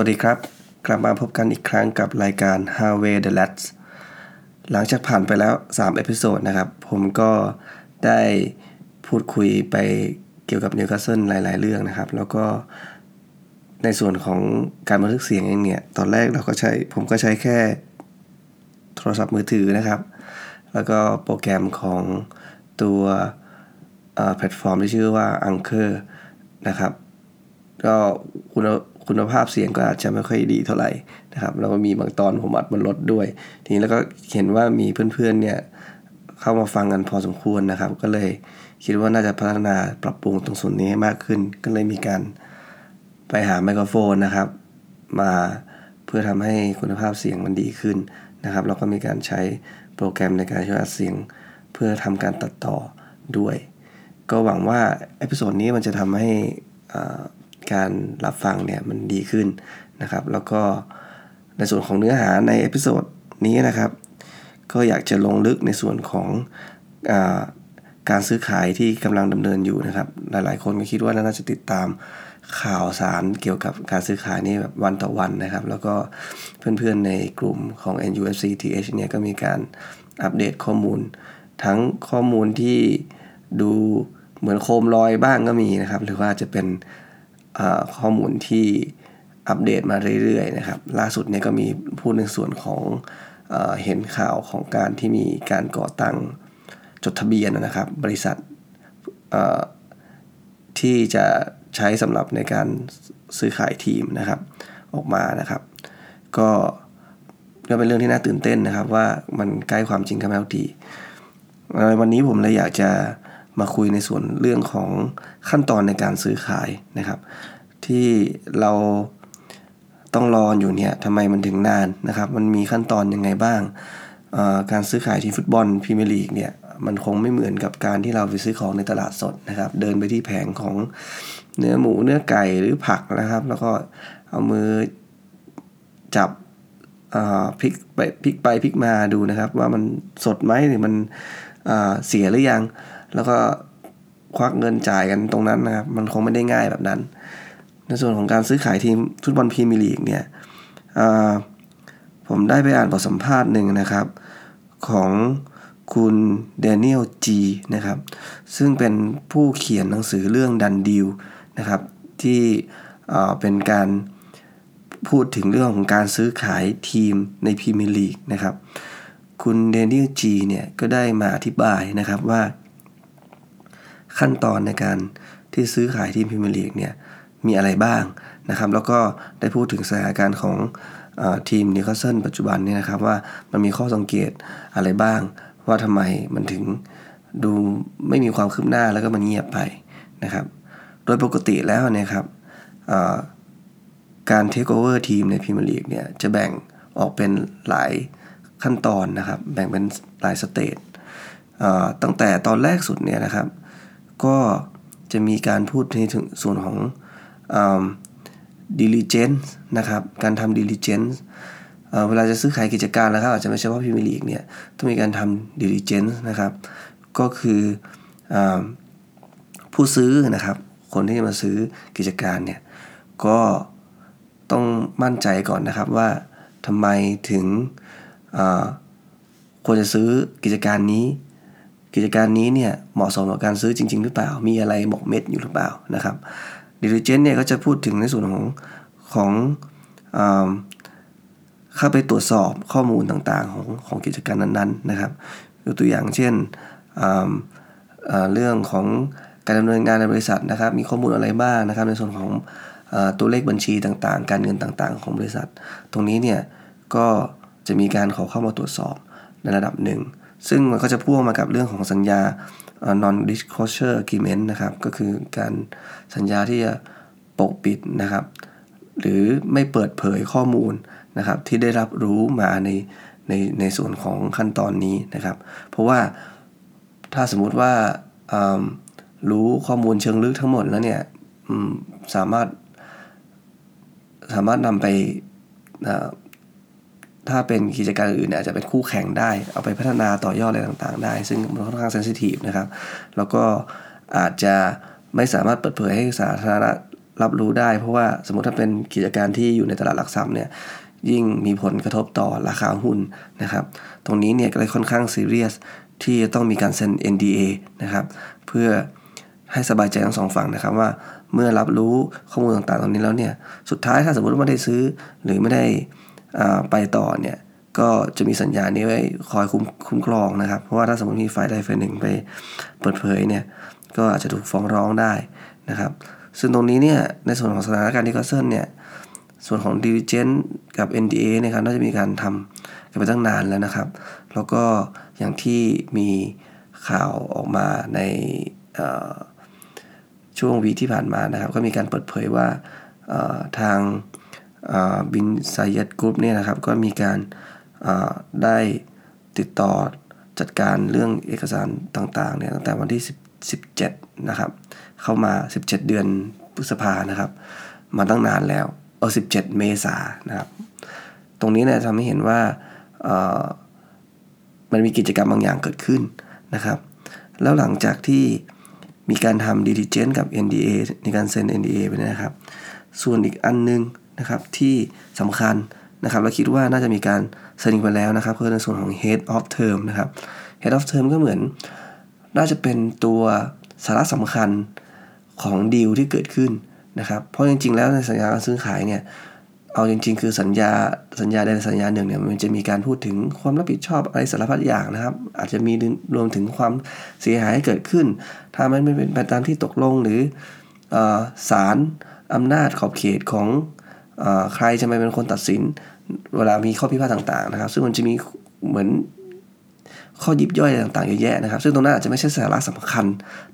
วัสดีครับ กลับมาพบกันอีกครั้งกับรายการ Howay the Lads หลังจากผ่านไปแล้ว 3 episode นะครับ ผมก็ได้พูดคุยไปเกี่ยวกับนิวคาสเซิลหลาย ๆ เรื่องนะครับ แล้วก็ในส่วนของการบันทึกเสียงเองเนี่ย ตอนแรกเราก็ใช้ผมก็ใช้แค่โทรศัพท์มือถือนะครับ แล้วก็โปรแกรมของตัวแพลตฟอร์มที่ชื่อว่า Anchor นะครับ ก็คุณ คุณภาพเสียงก็อาจจะไม่ค่อยดีเท่าไหร่นะครับแล้วก็มีบางตอนผมอัดบนรถด้วย ทีนี้แล้วก็เห็นว่ามีเพื่อนๆเนี่ยเข้ามาฟังกันพอสมควรนะครับ ก็เลยคิดว่าน่าจะพัฒนาปรับปรุงตรงส่วนนี้ให้มากขึ้น ก็เลยมีการไปหาไมโครโฟนนะครับ มาเพื่อทำให้คุณภาพเสียงมันดีขึ้นนะครับแล้วก็มีการใช้โปรแกรมในการช่วยอัดเสียง เพื่อทำการตัดต่อด้วย ก็หวังว่า episode นี้มันจะทำให้ การรับฟังเนี่ยมันดีขึ้นนะครับ แล้วก็ในส่วนของเนื้อหาใน episode นี้นะครับ ก็อยากจะลงลึกในส่วนของอการซื้อขายที่กำลังดำเนินอยู่นะครับ หลายๆ คนก็คิดว่าน่าจะติดตามข่าวสารเกี่ยวกับการซื้อขายนี่แบบวันต่อวันนะครับ แล้วก็เพื่อนๆในกลุ่มของ NUFC TH เนี่ยก็มีการอัปเดตข้อมูล ทั้งข้อมูลที่ดูเหมือนโคมลอยบ้างก็มีนะครับ หรือว่าจะเป็น ข้อมูลที่อัปเดตมาเรื่อยๆนะครับ ล่าสุดเนี่ยก็มีพูดในส่วนของเอเห็นข่าวของการที่มีการก่อตั้งจดทะเบียนนะครับ บริษัทที่จะใช้สำหรับในการซื้อขายทีมนะครับ ออกมานะครับ ก็ก็เป็นเรื่องที่น่าตื่นเต้นนะครับ ว่ามันใกล้ความจริงกันแล้วทีวันนี้ผมเลยอยากจะ มาคุยในส่วนเรื่องของขั้นตอนในการซื้อขายนะครับ ที่เราต้องรออยู่เนี่ยทำไมมันถึงนานนะครับ มันมีขั้นตอนยังไงบ้าง การซื้อขายทีฟุตบอลพรีเมียร์ลีกเนี่ยมันคงไม่เหมือนกับการที่เราไปซื้อของในตลาดสดนะครับ เดินไปที่แผงของเนื้อหมูเนื้อไก่หรือผักนะครับ แล้วก็เอามือจับพลิกไปพลิกไปพลิกมาดูนะครับ ว่ามันสดไหมหรือมันเสียหรือยัง แล้วก็ควักเงินจ่ายกันตรงนั้นนะครับ มันคงไม่ได้ง่ายแบบนั้น ในส่วนของการซื้อขายทีมฟุตบอลพรีเมียร์ลีกเนี่ยผมได้ไปอ่านบทสัมภาษณ์หนึ่งนะครับ ของคุณDaniel Geey นะครับ ซึ่งเป็นผู้เขียนหนังสือเรื่อง Done Deal นะครับ ที่เป็นการพูดถึงเรื่องของการซื้อขายทีมในพรีเมียร์ลีกนะครับ คุณ Daniel Geey เนี่ยก็ได้มาอธิบายนะครับว่า ขั้นตอนในการที่ซื้อขายทีมพรีเมียร์ลีกเนี่ยมีอะไรบ้างนะครับ แล้วก็ได้พูดถึงสถานการณ์ของอทีมนิวคาสเซิลปัจจุบันเนี่ยนะครับว่ามันมีข้อสังเกตอะไรบ้าง ว่าทำไมมันถึงดูไม่มีความคืบหน้าแล้วก็มันเงียบไปนะครับ โดยปกติแล้วเนี่ยครับการเทคโอเวอร์ทีมในพรีเมียร์ลีกเนี่ยจะแบ่งออกเป็นหลายขั้นตอนนะครับ แบ่งเป็นหลาย stage ตั้งแต่ตอนแรกสุดเนี่ยนะครับ ก็จะมีการพูดในถึงส่วนของ diligence นะครับ การทำ diligence เวลาจะซื้อขายกิจการนะครับ อาจจะไม่ใช่ว่าพิมพ์ลีกเนี่ย ต้องมีการทำ diligence นะครับ ก็คืออผู้ซื้อนะครับ คนที่มาซื้อกิจการเนี่ย ก็ต้องมั่นใจก่อนนะครับว่าทำไมถึงควรจะซื้อกิจการนี้ กิจการนี้เนี่ยเหมาะสมกับการซื้อจริง ๆ หรือเปล่า มีอะไรหมกเม็ดอยู่หรือเปล่านะครับดิลิเจนเนี่ยก็จะพูดถึงในส่วนของของเข้าไปตรวจสอบข้อมูลต่างๆ ของของกิจการนั้นๆนะครับยกตัวอย่างเช่นเรื่องของการดำเนินงานในบริษัทนะครับ มีข้อมูลอะไรบ้างนะครับ ในส่วนของตัวเลขบัญชีต่างๆ การเงินต่างๆ ของบริษัท ตรงนี้เนี่ยก็จะมีการขอเข้ามาตรวจสอบในระดับหนึ่ง ซึ่งมันก็จะพ่วงมากับเรื่องของสัญญา non disclosure agreement นะครับ ก็คือการสัญญาที่จะปกปิดนะครับ หรือไม่เปิดเผยข้อมูลนะครับ ที่ได้รับรู้มาในในในส่วนของขั้นตอนนี้นะครับ เพราะว่าถ้าสมมุติว่ารู้ข้อมูลเชิงลึกทั้งหมดแล้วเนี่ยสามารถสามารถนำไป ถ้าเป็นกิจการอื่นอาจจะเป็นคู่แข่งได้ เอาไปพัฒนาต่อยอดอะไรต่างๆ ได้ ซึ่งมันค่อนข้างเซนซิทีฟนะครับ แล้วก็อาจจะไม่สามารถเปิดเผยให้สาธารณะรับรู้ได้ เพราะว่าสมมติถ้าเป็นกิจการที่อยู่ในตลาดหลักทรัพย์เนี่ยยิ่งมีผลกระทบต่อราคาหุ้นนะครับ ตรงนี้เนี่ยก็เลยค่อนข้างซีเรียสที่จะต้องมีการเซ็น NDA นะครับ เพื่อให้สบายใจทั้งสองฝั่งนะครับว่าเมื่อรับรู้ข้อมูลต่างๆตรงนี้แล้วเนี่ย สุดท้ายถ้าสมมติว่าไม่ได้ซื้อหรือไม่ได้ ไปต่อเนี่ยก็จะมีสัญญานี้ไว้คอยคุ้มคุ้มครองนะครับ เพราะว่าถ้าสมมติมีฝ่ายใดฝ่ายหนึ่งไปเปิดเผยเนี่ยก็อาจจะถูกฟ้องร้องได้นะครับ ซึ่งตรงนี้เนี่ยในส่วนของสถานการณ์ที่กอเซิลเนี่ยส่วนของ diligence กับ NDA นะครับน่าจะมีการทำกันไปตั้งนานแล้วนะครับ แล้วก็อย่างที่มีข่าวออกมาในช่วงวีที่ผ่านมานะครับ ก็มีการเปิดเผยว่าทาง บินไซยัดกรุ๊ปเนี่ยนะครับก็มีการได้ติดต่อจัดการเรื่องเอกสารต่างๆเนี่ยตั้งแต่วันที่ 17 นะครับ เข้ามา 17 เดือนพฤษภานะครับ มาตั้งนานแล้วเออ17 เมษานะครับ ตรงนี้เนี่ยทำให้เห็นว่ามันมีกิจกรรมบางอย่างเกิดขึ้นนะครับ แล้วหลังจากที่มีการทำ diligence กับ NDA ในการเซ็น NDA ไปนะครับ ส่วนอีกอันนึง นะครับที่สำคัญนะครับเราคิดว่าน่าจะมีการเซ็นไปแล้วนะครับคือในส่วนของ head of term นะครับ head of term ก็เหมือน น่าจะเป็นตัวสาระสำคัญของดีลที่เกิดขึ้นนะครับ เพราะจริงๆ แล้วในสัญญาการซื้อขายเนี่ยเอาจริง ๆ คือสัญญาสัญญาใดสัญญาหนึ่งเนี่ยมันจะมีการพูดถึงความรับผิดชอบอะไรสารพัดอย่างนะครับ อาจจะมีรวมถึงความเสียหายให้เกิดขึ้น ถ้ามันไม่เป็นไปตามที่ตกลงหรือศาลอำนาจขอบเขตของ ใครจะมาเป็นคนตัดสิน เวลามีข้อพิพาทต่างๆนะครับ ซึ่งมันจะมีเหมือนข้อยิบย่อยต่างๆเยอะแยะนะครับ ซึ่งตรงนั้นอาจจะไม่ใช่สาระสำคัญ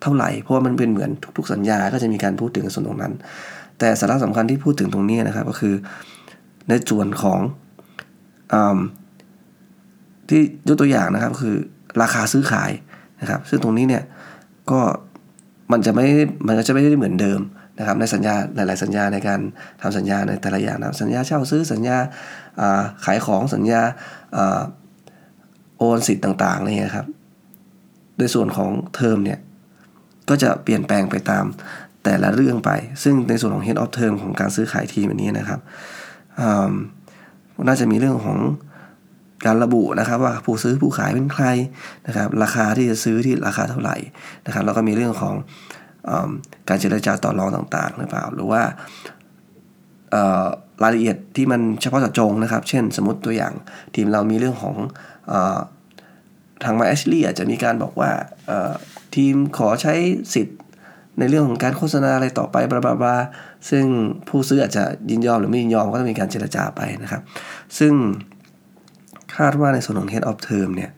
เท่าไหร่ เพราะว่ามันเป็นเหมือนทุก ๆ สัญญาก็จะมีการพูดถึงส่วนตรงนั้น แต่สาระสำคัญที่พูดถึงตรงนี้นะครับก็คือในส่วนของอที่ยกตัวอย่างนะครับคือราคาซื้อขายนะครับ ซึ่งตรงนี้เนี่ยก็มันจะไม่มันก็จะไม่ได้เหมือนเดิม นะครับในสัญญาหลาย ๆ สัญญาในการทำสัญญาในแต่ละอย่างนะสัญญาเช่าซื้อสัญญาขายของสัญญาโอนสิทธิ์ต่างๆนี่ครับโดยส่วนของเทอมเนี่ยก็จะเปลี่ยนแปลงไปตามแต่ละเรื่องไป ซึ่งในส่วนของ head of term ของการซื้อขายทีมอันนี้นะครับน่าจะมีเรื่องของการระบุนะครับว่าผู้ซื้อผู้ขายเป็นใครนะครับราคาที่จะซื้อที่ราคาเท่าไหร่นะครับแล้วก็มีเรื่องของ การเจรจาต่อรองต่างๆหรือเปล่า หรือว่ารายละเอียดที่มันเฉพาะเจาะจงนะครับ เช่นสมมติตัวอย่างทีมเรามีเรื่องของอทางมาแอชลีย์อาจจะมีการบอกว่าทีมขอใช้สิทธิ์ในเรื่องของการโฆษณาอะไรต่อไปบลาบลาซึ่งผู้ซื้ออาจจะยินยอมหรือไม่ยินยอมก็ต้องมีการเจรจาไปนะครับ ซึ่งคาดว่าในส่วนของ Head of Term เนี่ย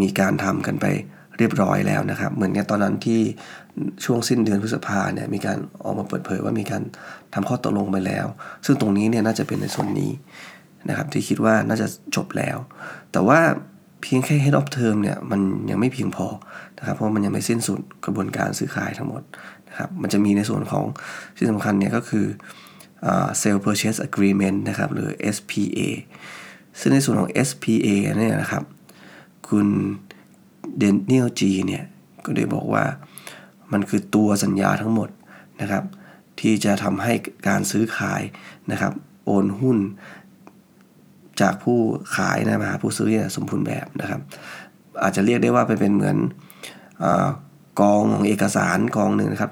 มีการทำกันไปเรียบร้อยแล้วนะครับ เหมือนกับตอนนั้นที่ ช่วงสิ้นเดือนพฤษภาเนี่ยมีการออกมาเปิดเผยว่ามีการทำข้อตกลงไปแล้ว ซึ่งตรงนี้เนี่ยน่าจะเป็นในส่วนนี้นะครับที่คิดว่าน่าจะจบแล้ว แต่ว่าเพียงแค่ head of term เนี่ยมันยังไม่เพียงพอนะครับเพราะมันยังไม่สิ้นสุดกระบวนการซื้อขายทั้งหมดนะครับมันจะมีในส่วนของที่สำคัญเนี่ยก็คือ sale purchase agreement นะครับหรือ SPA ซึ่งในส่วนของ SPA เนี่ยนะครับ คุณเดนเนียลจีเนี่ยก็ได้บอกว่า มันคือตัวสัญญาทั้งหมดนะครับ ที่จะทำให้การซื้อขายนะครับ โอนหุ้น จากผู้ขายนะมาหาผู้ซื้อเนี่ยสมบูรณ์แบบนะครับ อาจจะเรียกได้ว่าเป็นเหมือนอกองของเอกสารกองหนึ่งนะครับ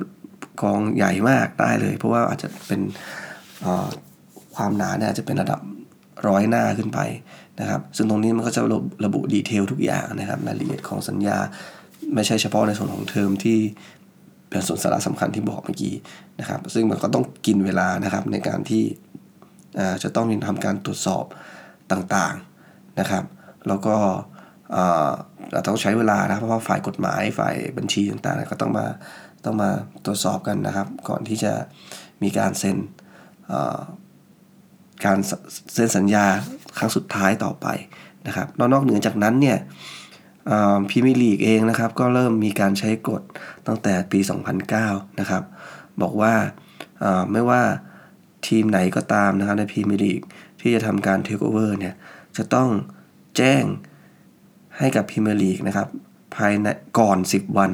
กองใหญ่มากได้เลย เพราะว่าอาจจะเป็นความหนาเนี่ยจะเป็นระดับร้อยหน้าขึ้นไปนะครับ ซึ่งตรงนี้มันก็จะระระบุดีเทลทุกอย่างนะครับรายละเอียดของสัญญา ไม่ใช่เฉพาะในส่วนของเทอมที่ เป็นส่วนสาระสำคัญที่บอกเมื่อกี้นะครับ ซึ่งมันก็ต้องกินเวลานะครับในการที่จะต้องมีทำการตรวจสอบต่างๆนะครับ แล้วก็เราต้องใช้เวลานะเพราะว่าฝ่ายกฎหมายฝ่ายบัญชีต่างๆ ก็ต้องมาต้องมาตรวจสอบกันนะครับ ก่อนที่จะมีการเซ็นการเซ็นสัญญาครั้งสุดท้ายต่อไปนะครับนอกเหนือจากนั้นเนี่ย พรีเมียร์ลีกเองนะครับ ก็เริ่มมีการใช้กฎตั้งแต่ปี 2009 นะครับ บอกว่าไม่ว่าทีมไหนก็ตามนะครับในพรีเมียร์ลีกที่จะทำการเทคโอเวอร์เนี่ยจะต้องแจ้งให้กับพรีเมียร์ลีกนะครับภายในก่อน 10 วัน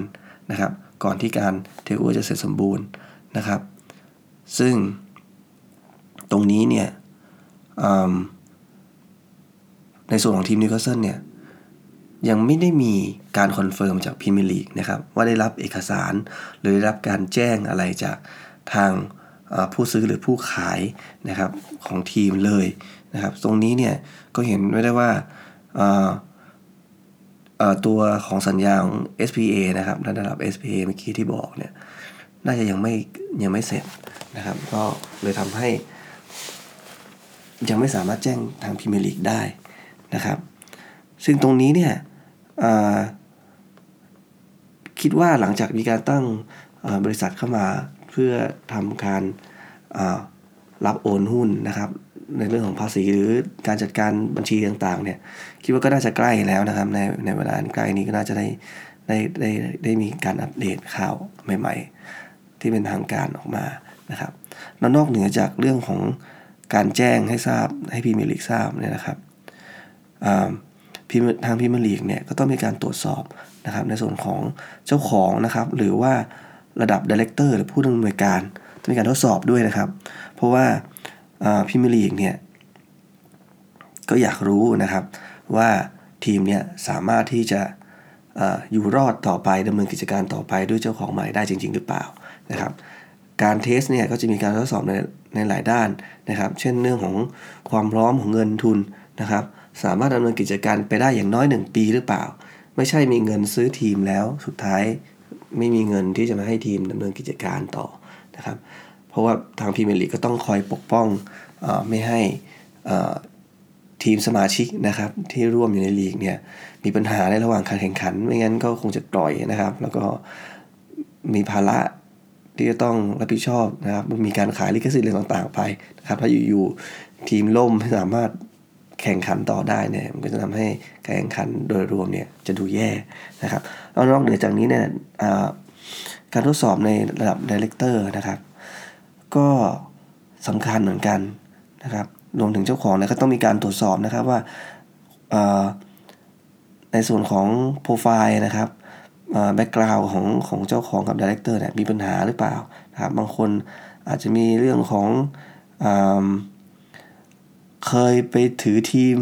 นะครับ ก่อนที่การเทคโอเวอร์จะเสร็จสมบูรณ์นะครับ ซึ่งตรงนี้เนี่ยในส่วนของทีมนิวคาสเซิลเนี่ย ยังไม่ได้มีการ confirm จากพรีเมียร์ลีกนะครับว่าได้รับเอกสาร หรือได้รับการแจ้งอะไรจากทางผู้ซื้อหรือผู้ขายนะครับของทีมเลยนะครับ ตรงนี้เนี่ยก็เห็นไม่ได้ว่าตัวของสัญญาของ SPA นะครับระดับ SPA เมื่อกี้ที่บอกเนี่ยน่าจะยังไม่ยังไม่เสร็จนะครับ ก็เลยทำให้ ยังไม่สามารถแจ้งทางพรีเมียร์ลีกได้นะครับ ซึ่งตรงนี้เนี่ยคิดว่าหลังจากมีการตั้งบริษัทเข้ามาเพื่อทำการรับโอนหุ้นนะครับ ในเรื่องของภาษีหรือการจัดการบัญชีต่างๆเนี่ยคิดว่าก็น่าจะใกล้แล้วนะครับ ในในเวลาใกล้นี้ก็น่าจะได้ได้ได้ได้มีการอัปเดตข่าวใหม่ ๆ ที่เป็นทางการออกมานะครับแล้วนอกเหนือจากเรื่องของการแจ้งให้ทราบให้พีเมียร์ลีกทราบเนี่ยนะครับ ทางพรีเมียร์ลีกเนี่ยก็ต้องมีการตรวจสอบนะครับในส่วนของเจ้าของนะครับหรือว่าระดับ director หรือผู้ดำเนินการต้องมีการทดสอบด้วยนะครับ เพราะว่าพรีเมียร์ลีกเนี่ยก็อยากรู้นะครับว่าทีมเนี่ยสามารถที่จะอยู่รอดต่อไปดำเนินกิจการต่อไปด้วยเจ้าของใหม่ได้จริง ๆ หรือเปล่านะครับ การ test เนี่ยก็จะมีการทดสอบในในหลายด้านนะครับ เช่นเรื่องของความพร้อมของเงินทุนนะครับ สามารถดำเนินกิจการไปได้อย่างน้อย 1 ปีหรือเปล่า ไม่ใช่มีเงินซื้อทีมแล้วสุดท้ายไม่มีเงินที่จะมาให้ทีมดำเนินกิจการต่อนะครับ เพราะว่าทางพรีเมียร์ลีกก็ต้องคอยปกป้องอไม่ให้ทีมสมาชิกนะครับที่ร่วมอยู่ในลีกเนี่ยมีปัญหาในระหว่างการแข่งขัน ไม่งั้นก็คงจะปล่อยนะครับ แล้วก็มีภาระที่จะต้องรับผิดชอบนะครับ มีการขายลิขสิทธิ์อะไรต่างๆไปนะครับ ถ้าอยู่ๆทีมล่มไม่สามารถ แข่งขันต่อได้เนี่ยมันก็จะทำให้การแข่งขันโดยรวมเนี่ยจะดูแย่นะครับแล้วนอกเหนือจากนี้เนี่ยการทดสอบในระดับ director นะครับ ก็สำคัญเหมือนกันนะครับรวมถึงเจ้าของเนี่ยก็ต้องมีการตรวจสอบนะครับว่าในส่วนของโปรไฟล์นะครับ background ของของเจ้าของกับ director เนี่ยมีปัญหาหรือเปล่านะครับบางคนอาจจะมีเรื่องของอ เคยไปถือทีม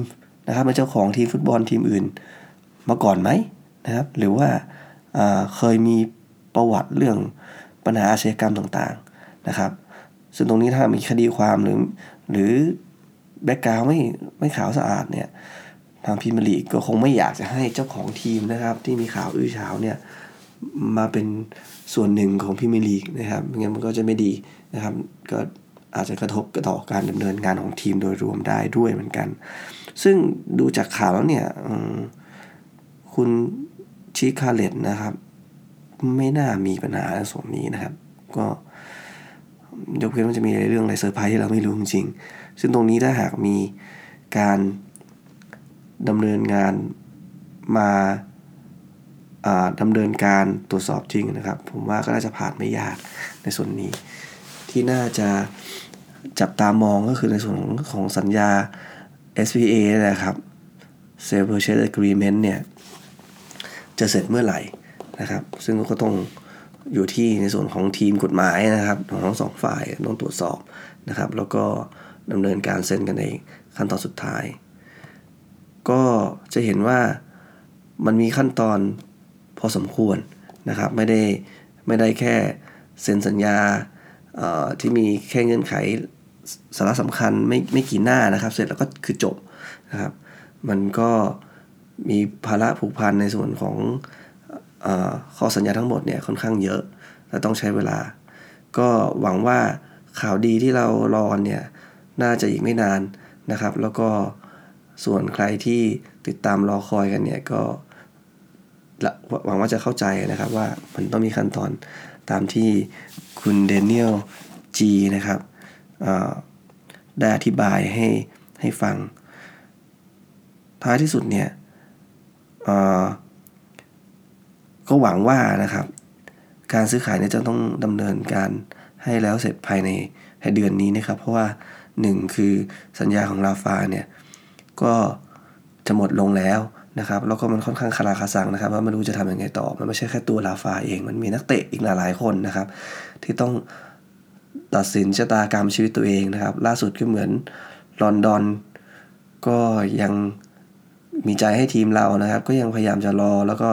นะครับเป็นเจ้าของทีมฟุตบอลทีมอื่น มาก่อนไหมนะครับ หรือว่าเคยมีประวัติเรื่องปัญหาอาชญากรรมต่างๆนะครับ ซึ่งตรงนี้ถ้ามีคดีความหรือหรือแบ็กกราวไม่ไม่ขาวสะอาดเนี่ยทางพิมลีกก็คงไม่อยากจะให้เจ้าของทีมนะครับ ที่มีข่าวอื้อฉาวเนี่ยมาเป็นส่วนหนึ่งของ Premier League นะครับไม่งั้นมันก็จะไม่ดีนะครับ ก็ อาจจะกระทบกระต่อการดำเนินงานของทีมโดยรวมได้ด้วยเหมือนกัน ซึ่งดูจากข่าวแล้วเนี่ยคุณชิคาเลตนะครับ ไม่น่ามีปัญหาในส่วนนี้นะครับ ก็ยกเว้นว่าจะมีเรื่องอะไรเซอร์ไพรส์ที่เราไม่รู้จริงๆซึ่งตรงนี้ถ้าหากมีการดำเนินงานมาดำเนินการตรวจสอบจริงนะครับ ผมว่าก็น่าจะผ่านไม่ยากในส่วนนี้ ที่น่าจะ จับตามองก็คือในส่วนของสัญญา SPA นะครับ Sale Purchase Agreement เนี่ย จะเสร็จเมื่อไหร่นะครับ ซึ่งก็ต้องอยู่ที่ในส่วนของทีมกฎหมายนะครับของทั้งสองฝ่ายต้องตรวจสอบนะครับ แล้วก็ดำเนินการเซ็นกันในขั้นตอนสุดท้าย ก็จะเห็นว่ามันมีขั้นตอนพอสมควรนะครับ ไม่ได้ไม่ได้แค่เซ็นสัญญาที่มีแค่เงื่อนไข สาระสำคัญไม่ไม่กี่หน้านะครับ เสร็จแล้วก็คือจบนะครับ มันก็มีภาระผูกพันในส่วนของอข้อสัญญาทั้งหมดเนี่ยค่อนข้างเยอะ และต้องใช้เวลา ก็หวังว่าข่าวดีที่เรารอเนี่ยน่าจะอีกไม่นานนะครับ แล้วก็ส่วนใครที่ติดตามรอคอยกันเนี่ยก็หวังว่าจะเข้าใจนะครับว่ามันต้องมีขั้นตอนตามที่คุณเดนิเอลจีนะครับ ได้อธิบายให้ให้ฟัง ท้ายที่สุดเนี่ยก็หวังว่านะครับ การซื้อขายเนี่ยจะต้องดำเนินการให้แล้วเสร็จภายในเดือนนี้นะครับ เพราะว่า 1 คือสัญญาของลาฟาเนี่ยก็จะหมดลงแล้วนะครับ แล้วก็มันค่อนข้างคาราคาซังนะครับ ว่าไม่รู้จะทำยังไงต่อ มันไม่ใช่แค่ตัวลาฟาเอง มันมีนักเตะอีกหลายๆคนนะครับ ที่ต้อง ตัดสินชะตากรรมชีวิตตัวเองนะครับ ล่าสุดก็เหมือนลอนดอน ก็ยังมีใจให้ทีมเรานะครับ ก็ยังพยายามจะรอแล้วก็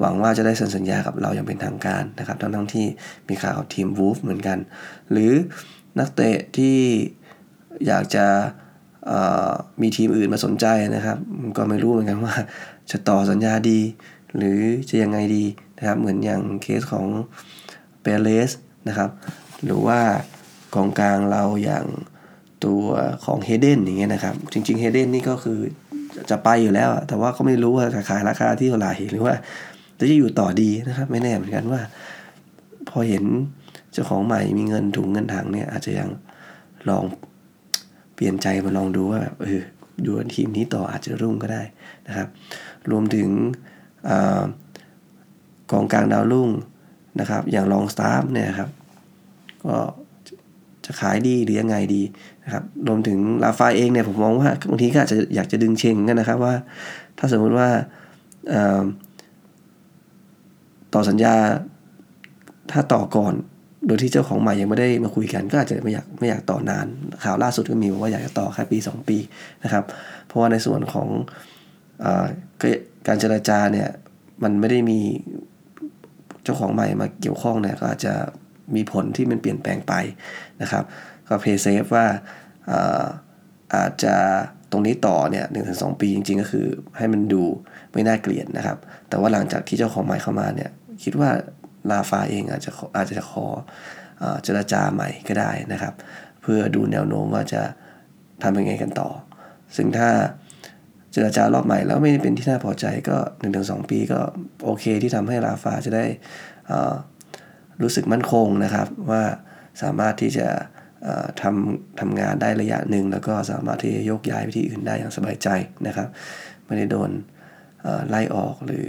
หวังว่าจะได้เซ็นสัญญากับเราอย่างเป็นทางการนะครับ ทั้งทั้งที่มีข่าวทีมวูฟเหมือนกัน หรือนักเตะที่อยากจะมีทีมอื่นมาสนใจนะครับ ก็ไม่รู้เหมือนกันว่าจะต่อสัญญาดี หรือจะยังไงดีนะครับ เหมือนอย่างเคสของเปเรสนะครับ หรือว่ากองกลางเราอย่างตัวของเฮเดนอย่างเงี้ยนะครับ จริงๆเฮเดนนี่ก็คือจะไปอยู่แล้ว แต่ว่าก็ไม่รู้ว่าจะขายราคาที่เท่าไหร่หรือว่าจะอยู่ต่อดีนะครับ ไม่แน่เหมือนกันว่า พอเห็นเจ้าของใหม่มีเงินถุงเงินถังเนี่ย อาจจะยังลองเปลี่ยนใจมาลองดูว่าแบบเออดูทีมนี้ต่ออาจจะรุ่งก็ได้นะครับ รวมถึงกองกลางดาวรุ่งนะครับ อย่างลองสตาร์เนี่ยครับ ก็จะขายดีหรือยังไงดีนะครับรวมถึงลาฟาเองเนี่ยผมมองว่าบางทีก็อาจจะอยากจะดึงเชงกันนะครับว่า ถ้าสมมติว่าต่อสัญญาถ้าต่อก่อนโดยที่เจ้าของใหม่ยังไม่ได้มาคุยกันก็อาจจะไม่อยากไม่อยากต่อนานข่าวล่าสุดก็มีว่าอยากจะต่อแค่ปี 2 ปีนะครับ เพราะว่าในส่วนของอการเจรจาเนี่ยมันไม่ได้มีเจ้าของใหม่มาเกี่ยวข้องเนี่ยก็อาจจะ มีผลที่มันเปลี่ยนแปลงไปนะครับ ก็เพย์เซฟว่าอาจจะตรงนี้ต่อเนี่ยหนึ่งถึงสปีจริง ๆ ก็คือให้มันดูไม่น่าเกลียดนะครับ แต่ว่าหลังจากที่เจ้าของใหม่เข้ามาเนี่ยคิดว่าลาฟาเองอาจจะอาจจะขอเจรจาใหม่ก็ได้นะครับ เพื่อดูแนวโน้มว่าจะทำยังไงกันต่อ ซึ่งถ้าเจรจารอบใหม่แล้วไม่เป็นที่น่าพอใจก็1-2ปีก็โอเคที่ทำให้ลาฟาจะได้ รู้สึกมั่นคงนะครับ ว่าสามารถที่จะทำทำงานได้ระยะหนึ่ง แล้วก็สามารถที่จะยกย้ายไปที่อื่นได้อย่างสบายใจนะครับ ไม่ได้โดนไล่ออกหรือ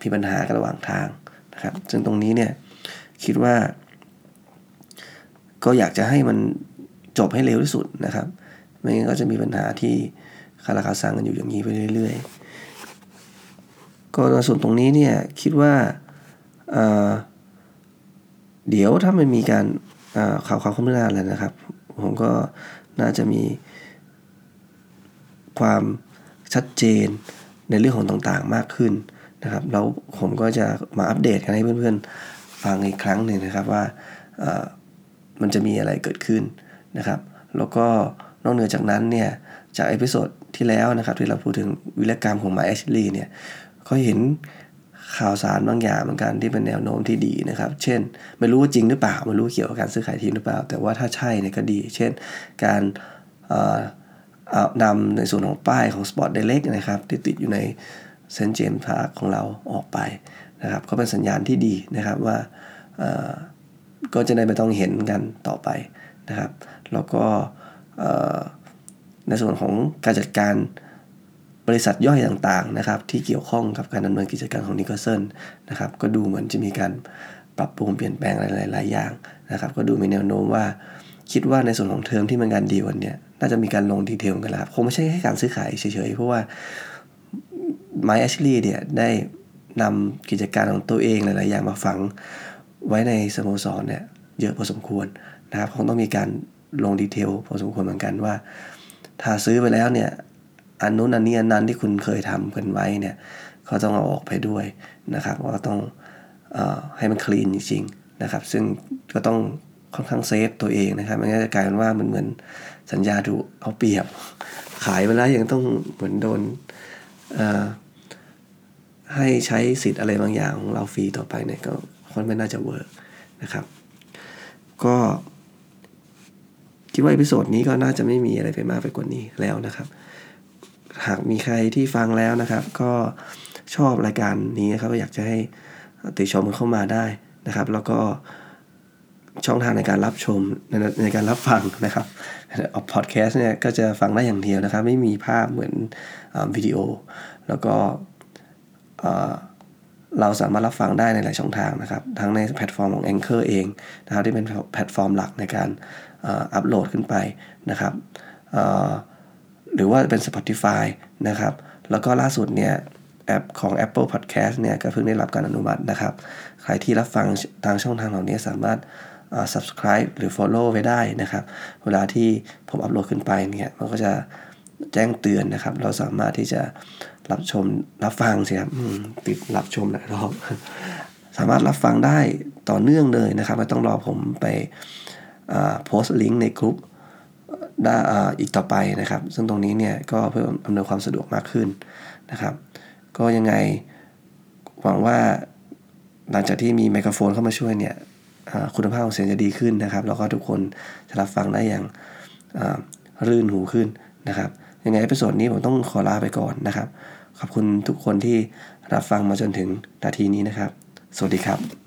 มีปัญหากันระหว่างทางนะครับซึ่งตรงนี้เนี่ยคิดว่า ก็อยากจะให้มันจบให้เร็วที่สุดนะครับ ไม่งั้นก็จะมีปัญหาที่คาราคาซังกันอยู่อย่างนี้ไปเรื่อย ๆ ก็ในส่วนตรงนี้เนี่ยคิดว่า เดี๋ยวถ้ามันมีการข่าวความคืบหน้าอะไรนะครับ ผมก็น่าจะมีความชัดเจนในเรื่องของต่างๆมากขึ้นนะครับ แล้วผมก็จะมาอัปเดตกันให้เพื่อนๆ ฟังอีกครั้งหนึ่งนะครับว่ามันจะมีอะไรเกิดขึ้นนะครับ แล้วก็นอกเหนือจากนั้นเนี่ย จาก episode ที่แล้วนะครับที่เราพูดถึงวีรกรรมของไมค์แอชลีย์เนี่ยก็เห็น ข่าวสารบางอย่างเหมือนกันที่เป็นแนวโน้มที่ดีนะครับ เช่น ไม่รู้ว่าจริงหรือเปล่าไม่รู้เกี่ยวกับการซื้อขายทีมหรือเปล่า แต่ว่าถ้าใช่เนี่ยก็ดี เช่น การนำในส่วนของป้ายของ Sport Direct นะครับ ที่ติดอยู่ในเซนเจมส์พาร์คของเราออกไปนะครับก็เป็นสัญญาณที่ดีนะครับว่าก็จะได้ไม่ต้องเห็นกันต่อไปนะครับ แล้วก็ในส่วนของการจัดการ บริษัทย่อยต่างๆนะครับที่เกี่ยวข้องกับการดำเนินกิจการของนิโคเซนนะครับก็ดูเหมือนจะมีการปรับปรุงเปลี่ยนแปลงหลายๆอย่างนะครับก็ดูมีแนวโน้มว่า คิดว่าในส่วนของเทอมที่มันการดีวันเนี้ยน่าจะมีการลง detail กันแล้วคงไม่ใช่แค่การซื้อขายเฉยๆ เพราะว่าไมค์แอชลีย์เนี่ยได้นำกิจการของตัวเองหลาย ๆ อย่างมาฝังไว้ในสโมสรเนี่ยเยอะพอสมควรนะครับคงต้องมีการลง detail พอสมควรเหมือนกันว่า ถ้าซื้อไปแล้วเนี่ย อันนู้นอันนี้อันนั้นที่คุณเคยทำกันไว้เนี่ยเขาต้องเอาออกไปด้วยนะครับว่าต้องอให้มัน clean จริงๆนะครับ ซึ่งก็ต้องค่อนข้าง save ตัวเองนะครับไม่งั้นจะกลายเป็นว่ามันเหมือนสัญญาถูกเอาเปรียบ ขายไปแล้วยังต้องเหมือนโดนให้ใช้สิทธิ์อะไรบางอย่างของเราฟรีต่อไปเนี่ยก็ค่อนไม่น่าจะ work นะครับ ก็คิดว่า episode นี้ก็น่าจะไม่มีอะไรไปมากไปกว่านี้แล้วนะครับ หากมีใครที่ฟังแล้วนะครับ ก็ชอบรายการนี้นะครับอยากจะให้ติชมเข้ามาได้นะครับ แล้วก็ช่องทางในการรับชมในในการรับฟังนะครับออกพอดแคสต์เนี่ยก็จะฟังได้อย่างเดียวนะครับ ไม่มีภาพเหมือนวิดีโอ แล้วก็เราสามารถรับฟังได้ในหลายช่องทางนะครับ ทั้งในแพลตฟอร์มของ Anchor เองนะครับที่เป็นแพลตฟอร์มหลักในการอัปโหลดขึ้นไปนะครับ หรือว่าเป็น Spotify นะครับ แล้วก็ล่าสุดเนี่ยแอปของ Apple Podcast เนี่ยก็เพิ่งได้รับการอนุมัตินะครับ ใครที่รับฟังทางช่องทางเหล่านี้สามารถ subscribe หรือ follow ไว้ได้นะครับ เวลาที่ผมอัปโหลดขึ้นไปเนี่ยมันก็จะแจ้งเตือนนะครับ เราสามารถที่จะรับชมรับฟังสิครับติดรับชมหลายรอบสามารถรับฟังได้ต่อเนื่องเลยนะครับ ไม่ต้องรอผมไปpost link ในกลุ่ม ได้อีกต่อไปนะครับ ซึ่งตรงนี้เนี่ยก็เพื่ออำนวยความสะดวกมากขึ้นนะครับ ก็ยังไงหวังว่าหลังจากที่มีไมโครโฟนเข้ามาช่วยเนี่ยคุณภาพของเสียงจะดีขึ้นนะครับ แล้วก็ทุกคนจะรับฟังได้อย่างรื่นหูขึ้นนะครับยังไง episode นี้ผมต้องขอลาไปก่อนนะครับ ขอบคุณทุกคนที่รับฟังมาจนถึงนาทีนี้นะครับ สวัสดีครับ